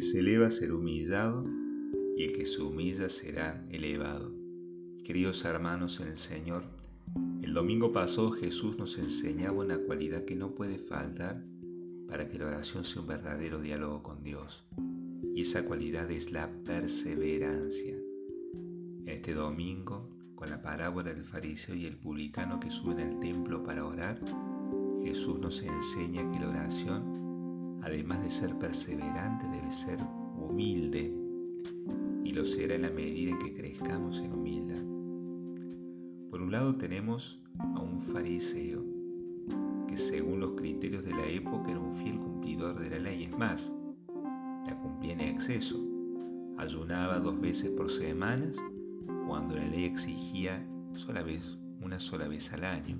se eleva será humillado y el que se humilla será elevado. Queridos hermanos en el Señor, el domingo pasado Jesús nos enseñaba una cualidad que no puede faltar para que la oración sea un verdadero diálogo con Dios. Y esa cualidad es la perseverancia. Este domingo, con la parábola del fariseo y el publicano que suben al templo para orar, Jesús nos enseña que la oración, además de ser perseverante, debe ser humilde. Y lo será en la medida en que crezcamos en humildad. Por un lado tenemos a un fariseo que según los criterios de la época era un fiel cumplidor de la ley. Es más, la cumplía en exceso. Ayunaba dos veces por semana cuando la ley exigía sola vez, una sola vez al año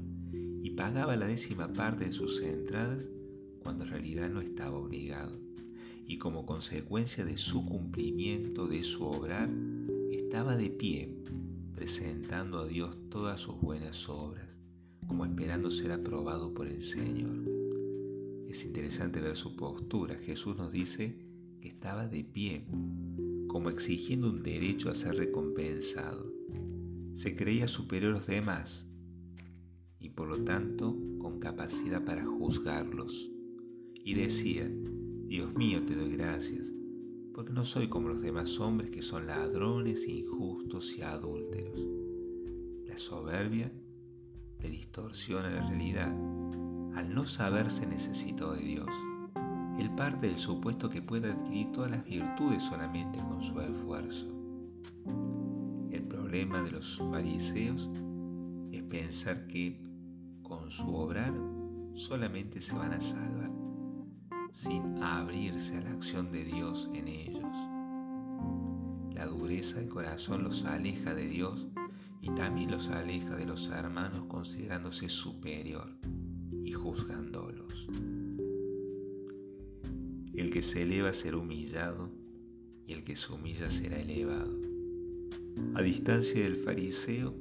y pagaba la décima parte de sus entradas cuando en realidad no estaba obligado. Y como consecuencia de su cumplimiento, de su obrar, estaba de pie, presentando a Dios todas sus buenas obras como esperando ser aprobado por el Señor. Es interesante ver su postura. Jesús nos dice que estaba de pie, como exigiendo un derecho a ser recompensado. Se creía superior a los demás y por lo tanto con capacidad para juzgarlos. Y decía, Dios mío, te doy gracias, porque no soy como los demás hombres que son ladrones, injustos y adúlteros. La soberbia le distorsiona la realidad. Al no saberse necesitado de Dios, él parte del supuesto que puede adquirir todas las virtudes solamente con su esfuerzo. El problema de los fariseos es pensar que con su obrar solamente se van a salvar, sin abrirse a la acción de Dios en ellos. La dureza del corazón los aleja de Dios y también los aleja de los hermanos considerándose superior y juzgándolos. El que se eleva será humillado y el que se humilla será elevado. A distancia del fariseo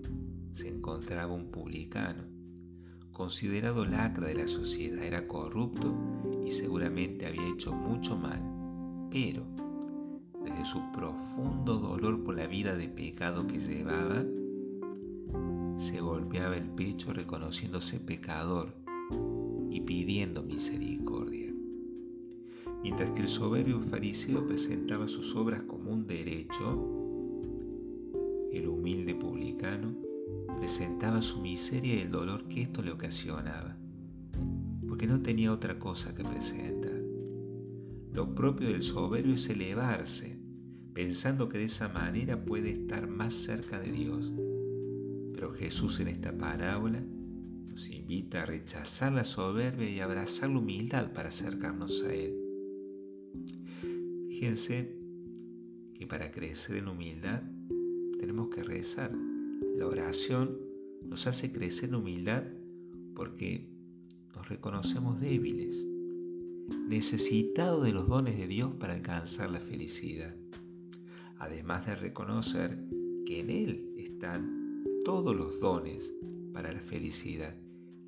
se encontraba un publicano, considerado lacra de la sociedad, era corrupto y seguramente había hecho mucho mal, pero desde su profundo dolor por la vida de pecado que llevaba, se golpeaba el pecho reconociéndose pecador y pidiendo misericordia. Mientras que el soberbio fariseo presentaba sus obras como un derecho, el humilde publicano presentaba su miseria y el dolor que esto le ocasionaba, porque no tenía otra cosa que presentar. Lo propio del soberbio es elevarse, pensando que de esa manera puede estar más cerca de Dios pero Jesús en esta parábola nos invita a rechazar la soberbia y abrazar la humildad para acercarnos a Él. Fíjense que para crecer en humildad tenemos que rezar. La oración nos hace crecer en humildad porque nos reconocemos débiles, necesitados de los dones de Dios para alcanzar la felicidad, además de reconocer que en Él están todos los dones para la felicidad,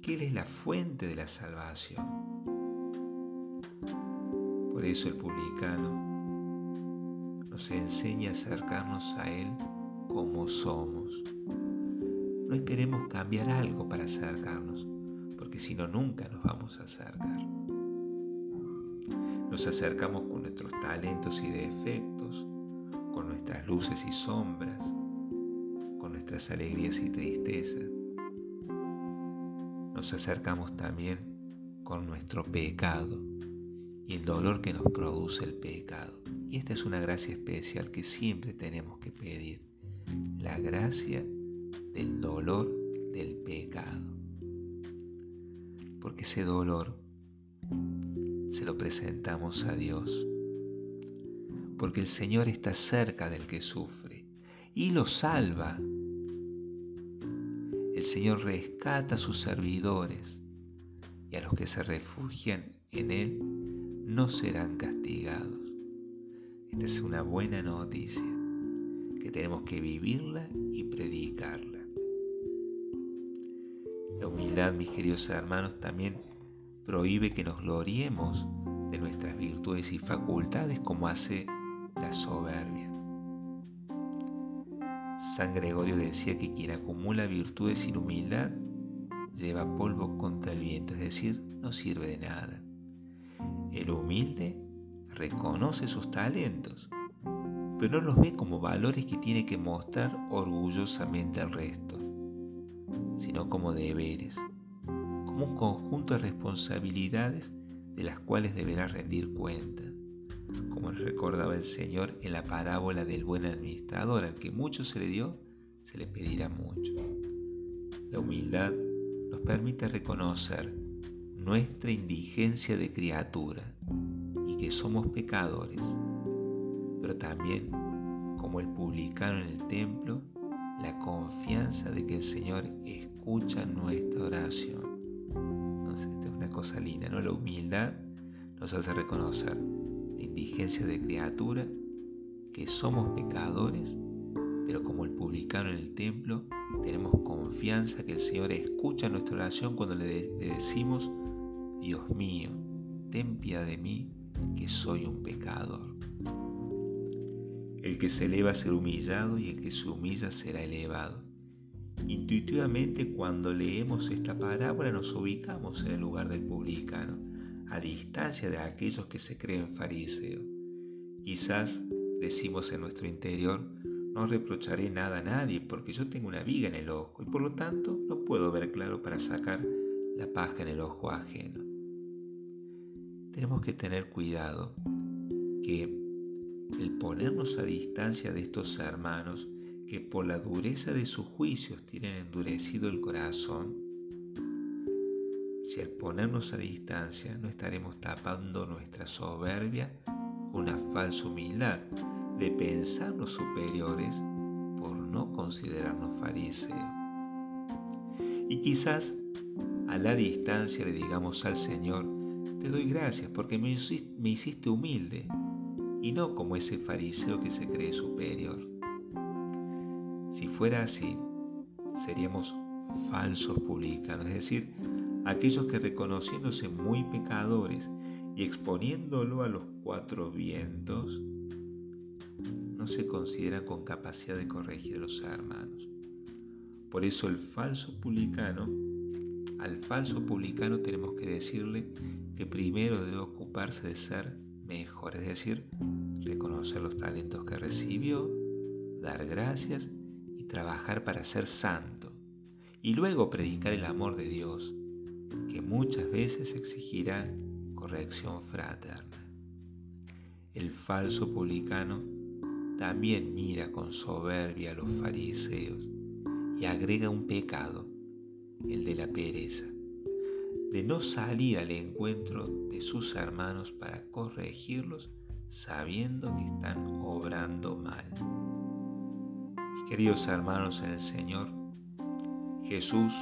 que Él es la fuente de la salvación. Por eso el publicano nos enseña a acercarnos a Él como somos. No esperemos cambiar algo para acercarnos, porque si no, nunca nos vamos a acercar. Nos acercamos con nuestros talentos y defectos, con nuestras luces y sombras, nuestras alegrías y tristezas. Nos acercamos también con nuestro pecado y el dolor que nos produce el pecado. Y esta es una gracia especial que siempre tenemos que pedir, la gracia del dolor del pecado. Porque ese dolor se lo presentamos a Dios. Porque el Señor está cerca del que sufre y lo salva el Señor rescata a sus servidores y a los que se refugian en Él no serán castigados. Esta es una buena noticia que tenemos que vivirla y predicarla. La humildad, mis queridos hermanos, también prohíbe que nos gloriemos de nuestras virtudes y facultades como hace la soberbia. San Gregorio decía que quien acumula virtudes sin humildad lleva polvo contra el viento, es decir, no sirve de nada. El humilde reconoce sus talentos, pero no los ve como valores que tiene que mostrar orgullosamente al resto, sino como deberes, como un conjunto de responsabilidades de las cuales deberá rendir cuenta, como recordaba el Señor en la parábola del buen administrador, al que mucho se le dio, se le pedirá mucho. La humildad nos permite reconocer nuestra indigencia de criatura y que somos pecadores, pero también, como el publicano en el templo, la confianza de que el Señor escucha nuestra oración. No esta es una cosa linda, ¿no? La humildad nos hace reconocer la indigencia de criatura, que somos pecadores, pero como el publicano en el templo, tenemos confianza que el Señor escucha nuestra oración cuando le, decimos, Dios mío, ten piedad de mí, que soy un pecador. El que se eleva será humillado y el que se humilla será elevado. Intuitivamente cuando leemos esta parábola nos ubicamos en el lugar del publicano, a distancia de aquellos que se creen fariseos. Quizás decimos en nuestro interior, no reprocharé nada a nadie porque yo tengo una viga en el ojo y por lo tanto no puedo ver claro para sacar la paja en el ojo ajeno. Tenemos que tener cuidado que el ponernos a distancia de estos hermanos que por la dureza de sus juicios tienen endurecido el corazón, si al ponernos a distancia no estaremos tapando nuestra soberbia con una falsa humildad, de pensarnos superiores por no considerarnos fariseos. Y quizás a la distancia le digamos al Señor, te doy gracias porque me hiciste, humilde y no como ese fariseo que se cree superior. Si fuera así, seríamos falsos publicanos, es decir, aquellos que reconociéndose muy pecadores y exponiéndolo a los cuatro vientos, no se consideran con capacidad de corregir a los hermanos. Por eso el falso publicano, al falso publicano tenemos que decirle que primero debe ocuparse de ser mejor, es decir, reconocer los talentos que recibió, dar gracias trabajar para ser santo. Y luego predicar el amor de Dios, que muchas veces exigirá corrección fraterna. El falso publicano también mira con soberbia a los fariseos y agrega un pecado, el de la pereza, de no salir al encuentro de sus hermanos para corregirlos sabiendo que están obrando mal. Queridos hermanos en el Señor, Jesús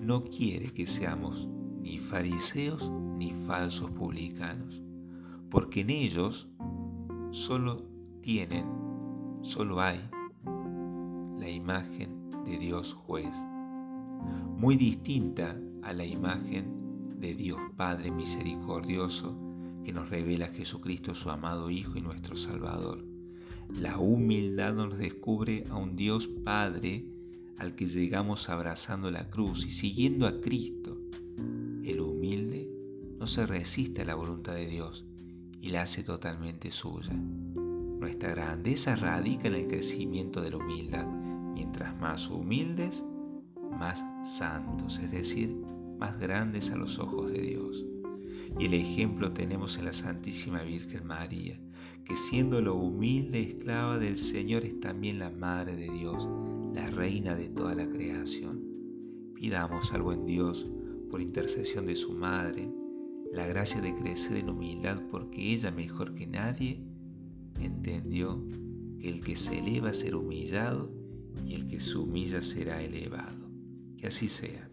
no quiere que seamos ni fariseos ni falsos publicanos, porque en ellos solo tienen, solo hay la imagen de Dios juez, muy distinta a la imagen de Dios Padre misericordioso que nos revela Jesucristo su amado Hijo y nuestro Salvador. La humildad nos descubre a un Dios Padre al que llegamos abrazando la cruz y siguiendo a Cristo. El humilde no se resiste a la voluntad de Dios, y la hace totalmente suya. Nuestra grandeza radica en el crecimiento de la humildad. Mientras más humildes, más santos, es decir, más grandes a los ojos de Dios. Y el ejemplo tenemos en la Santísima Virgen María, que siendo lo humilde esclava del Señor es también la Madre de Dios, la Reina de toda la creación. Pidamos al buen Dios, por intercesión de su Madre, la gracia de crecer en humildad porque ella mejor que nadie entendió que el que se eleva será humillado y el que se humilla será elevado. Que así sea.